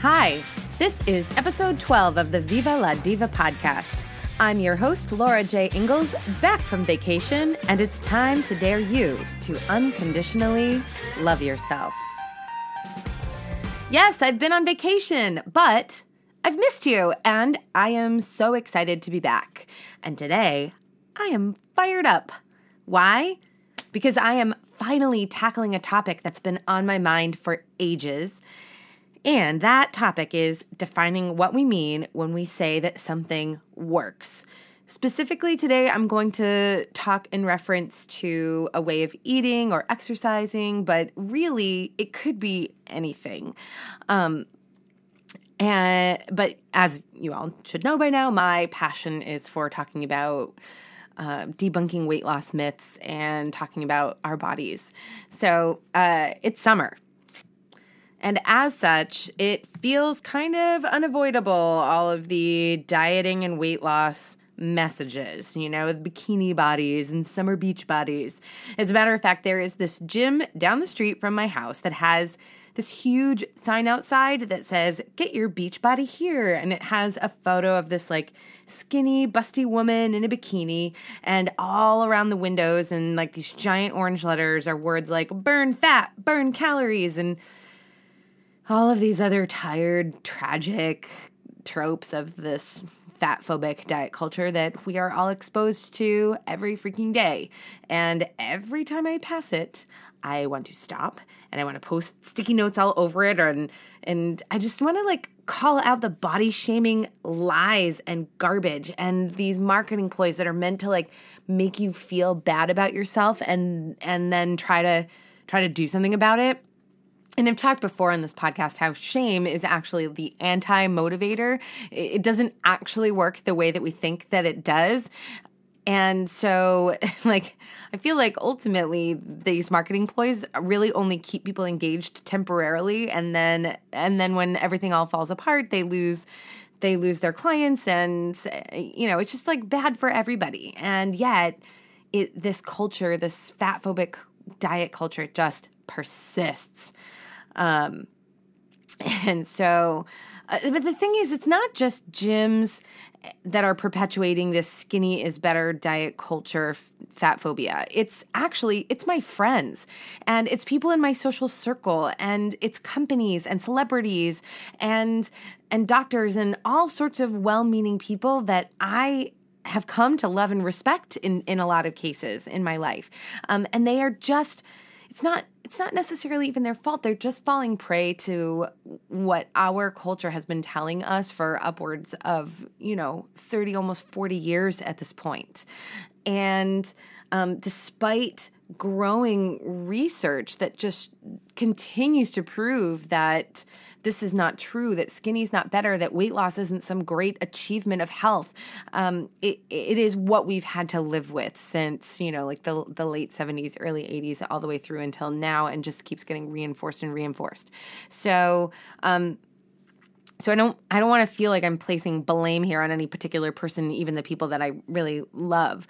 Hi, this is episode 12 of the Viva la Diva podcast. I'm your host, Laura J. Ingalls, back from vacation, and it's time to dare you to unconditionally love yourself. Yes, I've been on vacation, but I've missed you, and I am so excited to be back. And today, I am fired up. Why? Because I am finally tackling a topic that's been on my mind for ages and that topic is defining what we mean when we say that something works. Specifically, today I'm going to talk in reference to a way of eating or exercising, but really it could be anything. Um, and but as you all should know by now, my passion is for talking about uh, debunking weight loss myths and talking about our bodies. So uh, it's summer. And as such, it feels kind of unavoidable, all of the dieting and weight loss messages, you know, bikini bodies and summer beach bodies. As a matter of fact, there is this gym down the street from my house that has this huge sign outside that says, Get your beach body here. And it has a photo of this like skinny, busty woman in a bikini. And all around the windows and like these giant orange letters are words like burn fat, burn calories, and all of these other tired, tragic tropes of this fat phobic diet culture that we are all exposed to every freaking day. And every time I pass it, I want to stop and I want to post sticky notes all over it and and I just want to like call out the body shaming lies and garbage and these marketing ploys that are meant to like make you feel bad about yourself and and then try to try to do something about it and I've talked before on this podcast how shame is actually the anti motivator. It doesn't actually work the way that we think that it does. And so, like, I feel like ultimately these marketing ploys really only keep people engaged temporarily, and then and then when everything all falls apart, they lose they lose their clients, and you know it's just like bad for everybody. And yet, it this culture, this fat phobic diet culture, just persists. Um, and so, uh, but the thing is, it's not just gyms that are perpetuating this skinny is better diet culture fat phobia. It's actually it's my friends and it's people in my social circle and it's companies and celebrities and and doctors and all sorts of well-meaning people that i have come to love and respect in in a lot of cases in my life. Um, and they are just it's not it's not necessarily even their fault. They're just falling prey to what our culture has been telling us for upwards of, you know, 30, almost 40 years at this point. And um, despite growing research that just continues to prove that this is not true, that skinny is not better, that weight loss isn't some great achievement of health. Um, it, it is what we've had to live with since, you know, like the, the late 70s, early 80s, all the way through until now, and just keeps getting reinforced and reinforced. So, um, so I don't I don't want to feel like I'm placing blame here on any particular person, even the people that I really love.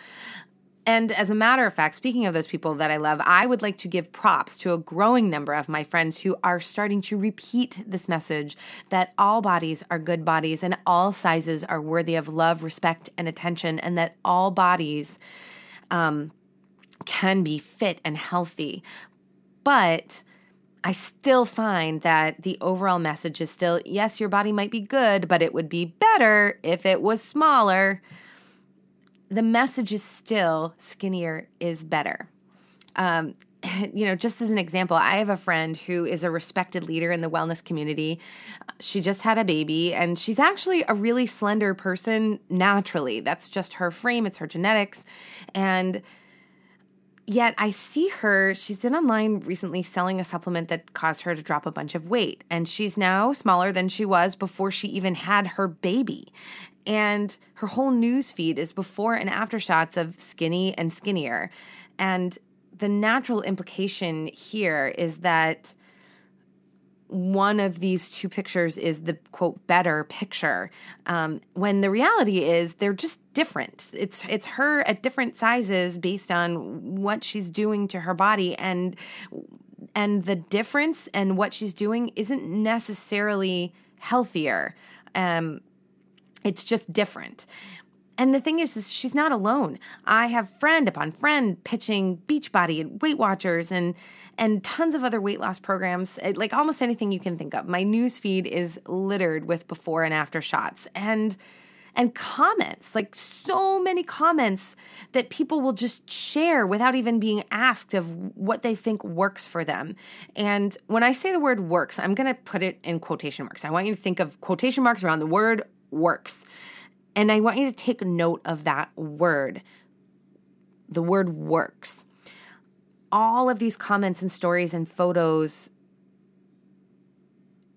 And as a matter of fact, speaking of those people that I love, I would like to give props to a growing number of my friends who are starting to repeat this message that all bodies are good bodies and all sizes are worthy of love, respect, and attention, and that all bodies um, can be fit and healthy. But I still find that the overall message is still yes, your body might be good, but it would be better if it was smaller the message is still skinnier is better. Um, you know, just as an example, I have a friend who is a respected leader in the wellness community. She just had a baby and she's actually a really slender person naturally. That's just her frame, it's her genetics. And yet I see her, she's been online recently selling a supplement that caused her to drop a bunch of weight. And she's now smaller than she was before she even had her baby and her whole news feed is before and after shots of skinny and skinnier. And the natural implication here is that one of these two pictures is the quote better picture um, when the reality is they're just different it's it's her at different sizes based on what she's doing to her body and and the difference and what she's doing isn't necessarily healthier. Um, it's just different. And the thing is, is, she's not alone. I have friend upon friend pitching Beachbody and Weight Watchers and and tons of other weight loss programs, eh, like almost anything you can think of. My news feed is littered with before and after shots. And and comments, like so many comments that people will just share without even being asked of what they think works for them. And when I say the word works, I'm going to put it in quotation marks. I want you to think of quotation marks around the word works. And I want you to take note of that word. The word works. All of these comments and stories and photos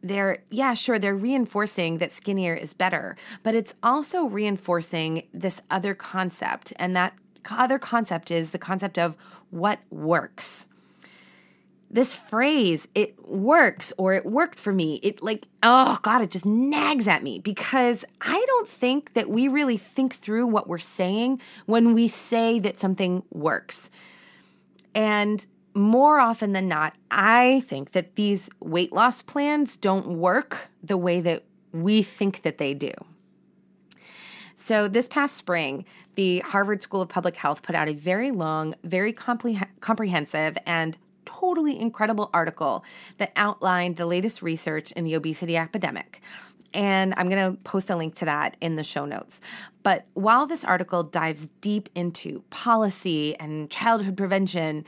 they're yeah sure they're reinforcing that skinnier is better but it's also reinforcing this other concept and that other concept is the concept of what works this phrase it works or it worked for me it like oh god it just nags at me because i don't think that we really think through what we're saying when we say that something works and more often than not, I think that these weight loss plans don't work the way that we think that they do. So, this past spring, the Harvard School of Public Health put out a very long, very comprehensive, and totally incredible article that outlined the latest research in the obesity epidemic. And I'm going to post a link to that in the show notes. But while this article dives deep into policy and childhood prevention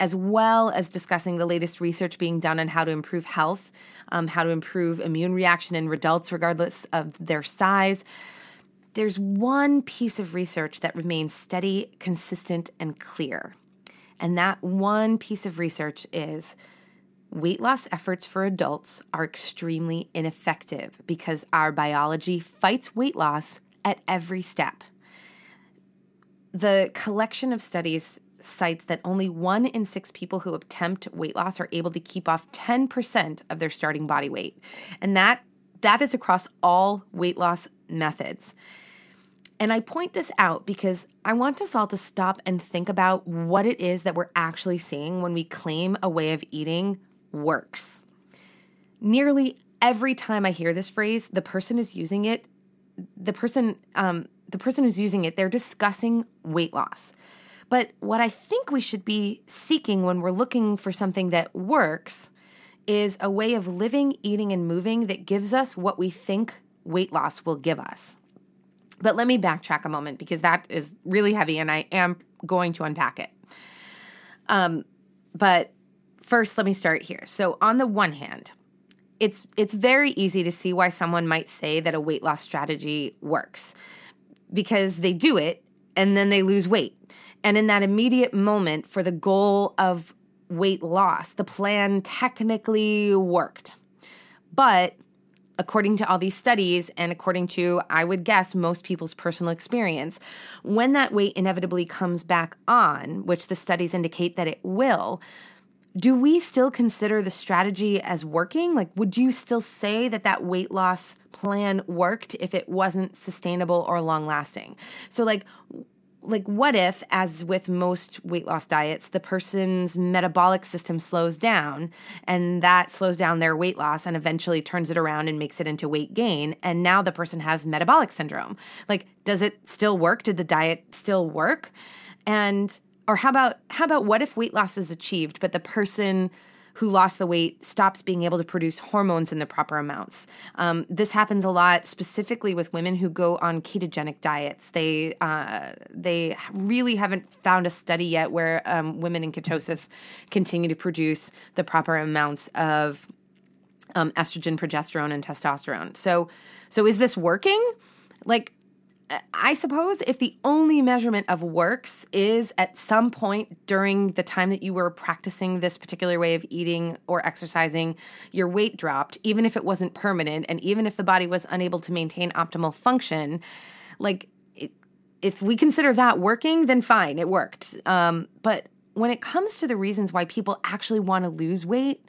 as well as discussing the latest research being done on how to improve health, um, how to improve immune reaction in adults, regardless of their size. There's one piece of research that remains steady, consistent, and clear. And that one piece of research is weight loss efforts for adults are extremely ineffective because our biology fights weight loss at every step. The collection of studies cites that only one in six people who attempt weight loss are able to keep off 10% of their starting body weight. And that that is across all weight loss methods. And I point this out because I want us all to stop and think about what it is that we're actually seeing when we claim a way of eating works. Nearly every time I hear this phrase, the person is using it, the person, um, the person who's using it, they're discussing weight loss. But what I think we should be seeking when we're looking for something that works is a way of living, eating, and moving that gives us what we think weight loss will give us. But let me backtrack a moment because that is really heavy and I am going to unpack it. Um, but first, let me start here. So, on the one hand, it's it's very easy to see why someone might say that a weight loss strategy works because they do it and then they lose weight. And in that immediate moment, for the goal of weight loss, the plan technically worked. But according to all these studies, and according to, I would guess, most people's personal experience, when that weight inevitably comes back on, which the studies indicate that it will, do we still consider the strategy as working? Like, would you still say that that weight loss plan worked if it wasn't sustainable or long lasting? So, like, like what if as with most weight loss diets the person's metabolic system slows down and that slows down their weight loss and eventually turns it around and makes it into weight gain and now the person has metabolic syndrome? Like does it still work? Did the diet still work? And or how about how about what if weight loss is achieved but the person who lost the weight stops being able to produce hormones in the proper amounts. Um, this happens a lot, specifically with women who go on ketogenic diets. They uh, they really haven't found a study yet where um, women in ketosis continue to produce the proper amounts of um, estrogen, progesterone, and testosterone. So, so is this working? Like I suppose if the only measurement of works is at some point during the time that you were practicing this particular way of eating or exercising, your weight dropped, even if it wasn't permanent, and even if the body was unable to maintain optimal function, like it, if we consider that working, then fine, it worked. Um, but when it comes to the reasons why people actually want to lose weight,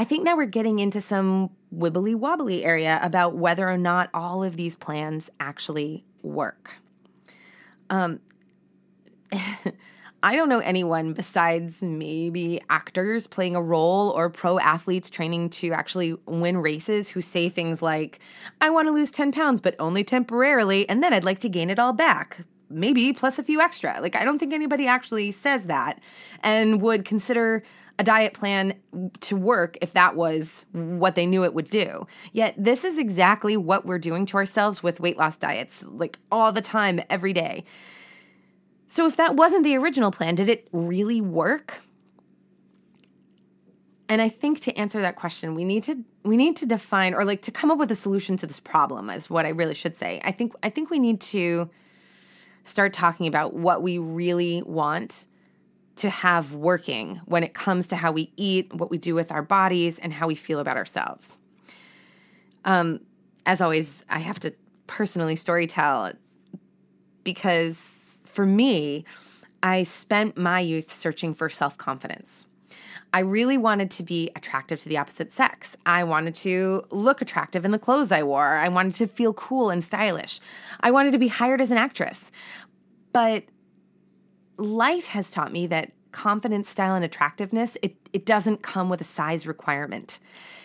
I think now we're getting into some wibbly wobbly area about whether or not all of these plans actually work. Um, I don't know anyone besides maybe actors playing a role or pro athletes training to actually win races who say things like, I want to lose 10 pounds, but only temporarily, and then I'd like to gain it all back. Maybe plus a few extra. Like, I don't think anybody actually says that and would consider a diet plan to work if that was what they knew it would do. Yet, this is exactly what we're doing to ourselves with weight loss diets, like all the time, every day. So, if that wasn't the original plan, did it really work? And I think to answer that question, we need to we need to define or like to come up with a solution to this problem is what I really should say. I think I think we need to start talking about what we really want to have working when it comes to how we eat, what we do with our bodies, and how we feel about ourselves. Um, as always, I have to personally storytell because for me, I spent my youth searching for self confidence. I really wanted to be attractive to the opposite sex. I wanted to look attractive in the clothes I wore. I wanted to feel cool and stylish. I wanted to be hired as an actress. But life has taught me that confidence, style, and attractiveness, it, it doesn't come with a size requirement.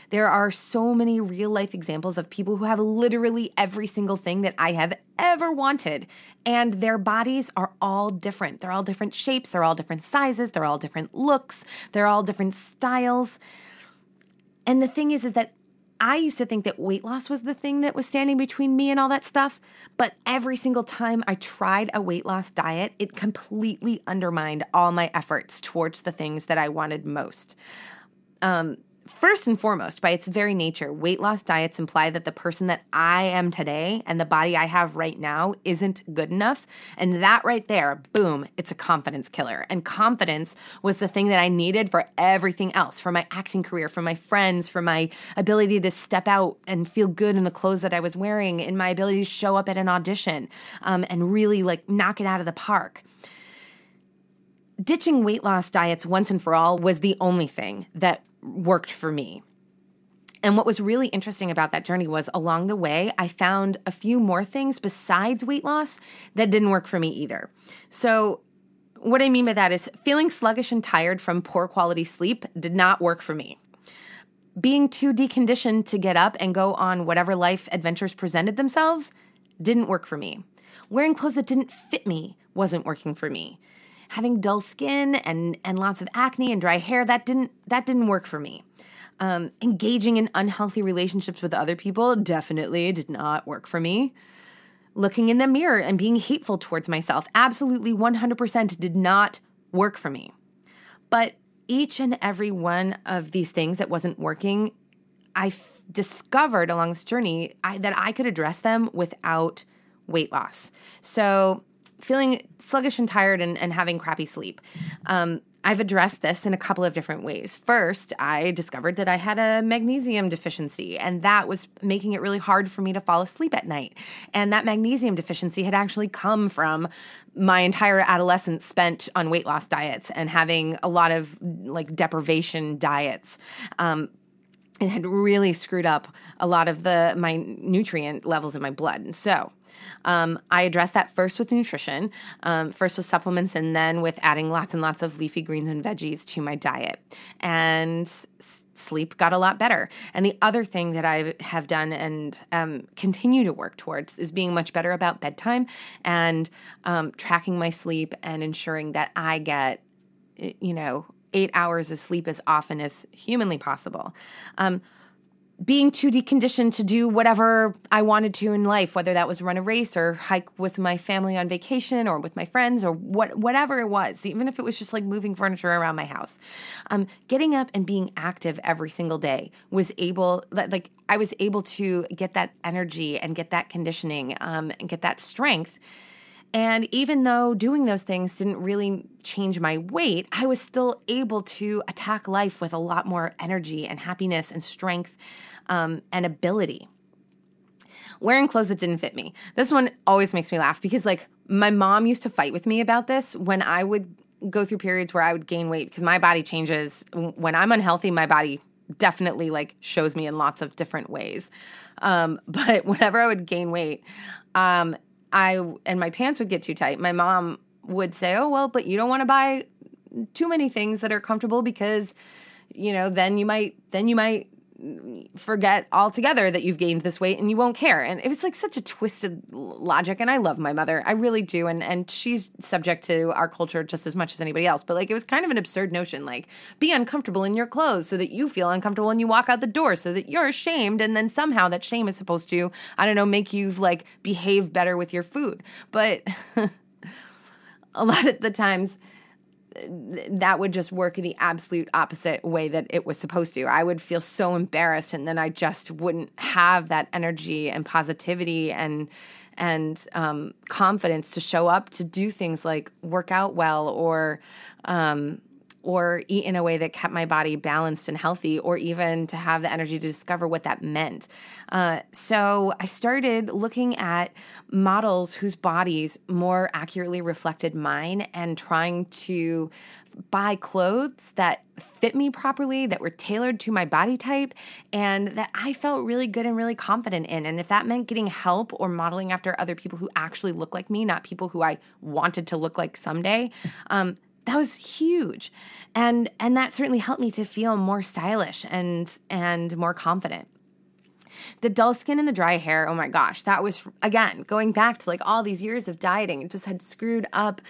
There are so many real life examples of people who have literally every single thing that I have ever wanted. And their bodies are all different. They're all different shapes, they're all different sizes, they're all different looks, they're all different styles. And the thing is, is that I used to think that weight loss was the thing that was standing between me and all that stuff. But every single time I tried a weight loss diet, it completely undermined all my efforts towards the things that I wanted most. Um, First and foremost, by its very nature, weight loss diets imply that the person that I am today and the body I have right now isn't good enough. And that right there, boom, it's a confidence killer. And confidence was the thing that I needed for everything else for my acting career, for my friends, for my ability to step out and feel good in the clothes that I was wearing, in my ability to show up at an audition um, and really like knock it out of the park ditching weight loss diets once and for all was the only thing that worked for me. And what was really interesting about that journey was along the way, I found a few more things besides weight loss that didn't work for me either. So, what I mean by that is feeling sluggish and tired from poor quality sleep did not work for me. Being too deconditioned to get up and go on whatever life adventures presented themselves didn't work for me. Wearing clothes that didn't fit me wasn't working for me having dull skin and and lots of acne and dry hair that didn't that didn't work for me. Um, engaging in unhealthy relationships with other people definitely did not work for me. Looking in the mirror and being hateful towards myself absolutely 100% did not work for me. But each and every one of these things that wasn't working, I f- discovered along this journey I, that I could address them without weight loss. So feeling sluggish and tired and, and having crappy sleep. Um, I've addressed this in a couple of different ways. First, I discovered that I had a magnesium deficiency, and that was making it really hard for me to fall asleep at night. And that magnesium deficiency had actually come from my entire adolescence spent on weight loss diets and having a lot of like deprivation diets. Um, it had really screwed up a lot of the my nutrient levels in my blood. And so um, I addressed that first with nutrition, um, first with supplements, and then with adding lots and lots of leafy greens and veggies to my diet. And sleep got a lot better. And the other thing that I have done and um, continue to work towards is being much better about bedtime and um, tracking my sleep and ensuring that I get, you know, eight hours of sleep as often as humanly possible. Um, being too deconditioned to do whatever I wanted to in life, whether that was run a race or hike with my family on vacation or with my friends or what whatever it was, even if it was just like moving furniture around my house. Um, getting up and being active every single day was able like I was able to get that energy and get that conditioning um, and get that strength. And even though doing those things didn't really change my weight, I was still able to attack life with a lot more energy and happiness and strength um, and ability. Wearing clothes that didn't fit me. This one always makes me laugh because, like, my mom used to fight with me about this when I would go through periods where I would gain weight because my body changes. When I'm unhealthy, my body definitely like shows me in lots of different ways. Um, but whenever I would gain weight, um, I and my pants would get too tight. My mom would say, "Oh well, but you don't want to buy too many things that are comfortable because you know then you might then you might forget altogether that you've gained this weight and you won't care. And it was like such a twisted logic. And I love my mother. I really do. And and she's subject to our culture just as much as anybody else. But like it was kind of an absurd notion. Like be uncomfortable in your clothes so that you feel uncomfortable and you walk out the door so that you're ashamed. And then somehow that shame is supposed to, I don't know, make you like behave better with your food. But a lot of the times that would just work in the absolute opposite way that it was supposed to. I would feel so embarrassed and then I just wouldn't have that energy and positivity and and um, confidence to show up to do things like work out well or um, or eat in a way that kept my body balanced and healthy, or even to have the energy to discover what that meant. Uh, so I started looking at models whose bodies more accurately reflected mine and trying to buy clothes that fit me properly, that were tailored to my body type, and that I felt really good and really confident in. And if that meant getting help or modeling after other people who actually look like me, not people who I wanted to look like someday, um, that was huge and and that certainly helped me to feel more stylish and and more confident the dull skin and the dry hair, oh my gosh, that was again going back to like all these years of dieting. It just had screwed up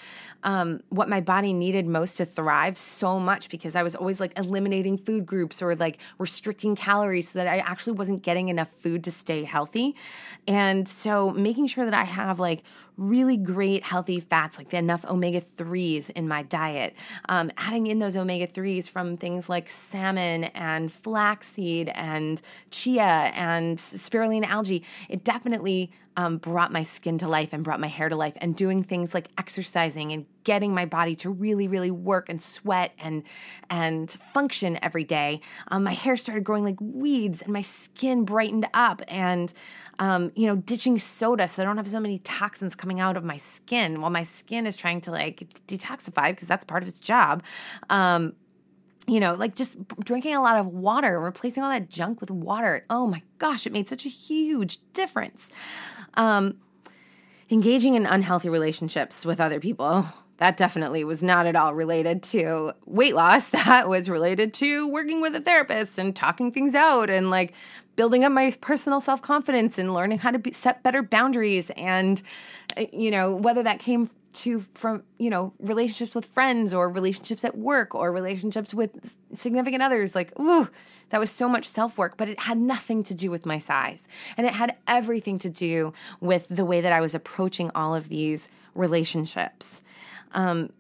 um, what my body needed most to thrive so much because I was always like eliminating food groups or like restricting calories so that I actually wasn't getting enough food to stay healthy. And so making sure that I have like really great healthy fats, like enough omega 3s in my diet. Um, adding in those omega 3s from things like salmon and flaxseed and chia and spirulina algae, it definitely um, brought my skin to life and brought my hair to life and doing things like exercising and getting my body to really really work and sweat and and function every day. Um, my hair started growing like weeds and my skin brightened up and um, you know ditching soda so i don't have so many toxins coming out of my skin. While my skin is trying to like detoxify because that's part of its job um, you know, like just drinking a lot of water, replacing all that junk with water. Oh my gosh, it made such a huge difference. Um, engaging in unhealthy relationships with other people. That definitely was not at all related to weight loss. That was related to working with a therapist and talking things out and like building up my personal self confidence and learning how to be, set better boundaries. And, uh, you know, whether that came to from you know relationships with friends or relationships at work or relationships with significant others like ooh that was so much self-work but it had nothing to do with my size. And it had everything to do with the way that i was approaching all of these relationships. Um,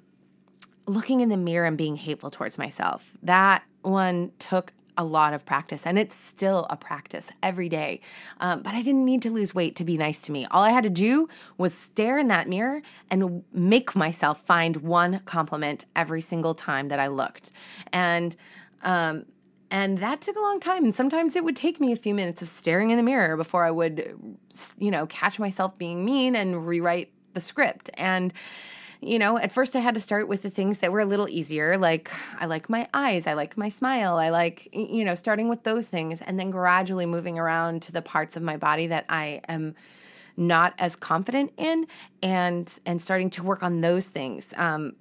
looking in the mirror and being hateful towards myself that one took a lot of practice and it's still a practice every day. Um, but I didn't need to lose weight to be nice to me. All I had to do was stare in that mirror and make myself find one compliment every single time that I looked. And, um, and that took a long time. And sometimes it would take me a few minutes of staring in the mirror before I would, you know, catch myself being mean and rewrite the script. And, you know, at first I had to start with the things that were a little easier, like I like my eyes, I like my smile, I like, you know, starting with those things and then gradually moving around to the parts of my body that I am not as confident in and and starting to work on those things. Um,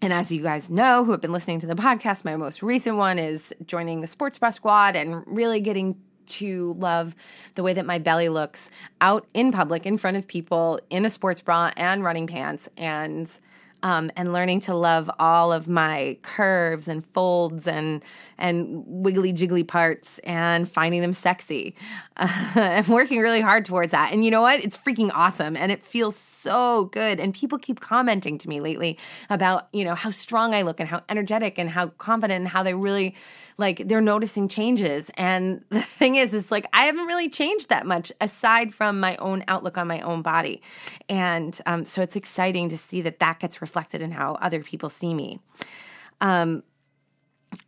and as you guys know, who have been listening to the podcast, my most recent one is joining the Sports Bra Squad and really getting to love the way that my belly looks out in public, in front of people, in a sports bra and running pants, and um, and learning to love all of my curves and folds and and wiggly jiggly parts and finding them sexy. Uh, I'm working really hard towards that, and you know what? It's freaking awesome, and it feels so good. And people keep commenting to me lately about you know how strong I look and how energetic and how confident and how they really like they're noticing changes. And the thing is, is like I haven't really changed that much aside from my own outlook on my own body, and um, so it's exciting to see that that gets reflected in how other people see me. Um,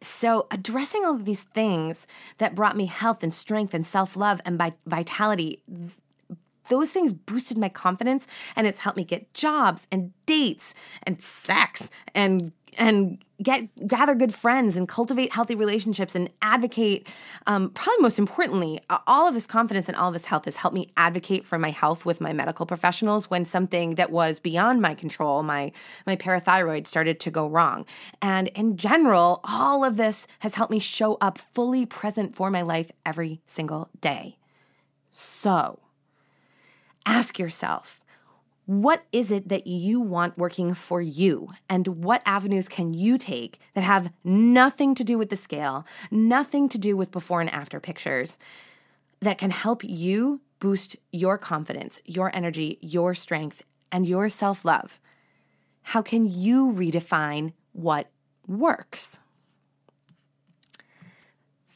so, addressing all of these things that brought me health and strength and self love and vitality, those things boosted my confidence and it's helped me get jobs and dates and sex and and get gather good friends and cultivate healthy relationships and advocate um, probably most importantly all of this confidence and all of this health has helped me advocate for my health with my medical professionals when something that was beyond my control my my parathyroid started to go wrong. And in general all of this has helped me show up fully present for my life every single day. So ask yourself what is it that you want working for you? And what avenues can you take that have nothing to do with the scale, nothing to do with before and after pictures, that can help you boost your confidence, your energy, your strength, and your self love? How can you redefine what works?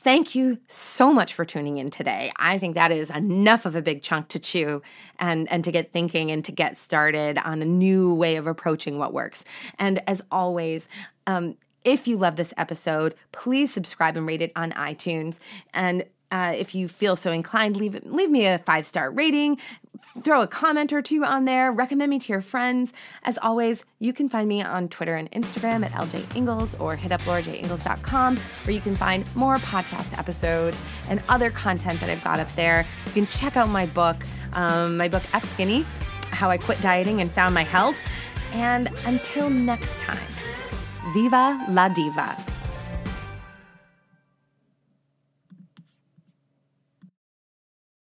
Thank you so much for tuning in today. I think that is enough of a big chunk to chew and, and to get thinking and to get started on a new way of approaching what works. And as always, um, if you love this episode, please subscribe and rate it on iTunes. And uh, if you feel so inclined, leave leave me a five star rating, throw a comment or two on there, recommend me to your friends. As always, you can find me on Twitter and Instagram at LJ Ingles or hit up laurajingles.com where you can find more podcast episodes and other content that I've got up there. You can check out my book, um, my book F Skinny, How I Quit Dieting and Found My Health. And until next time, viva la diva.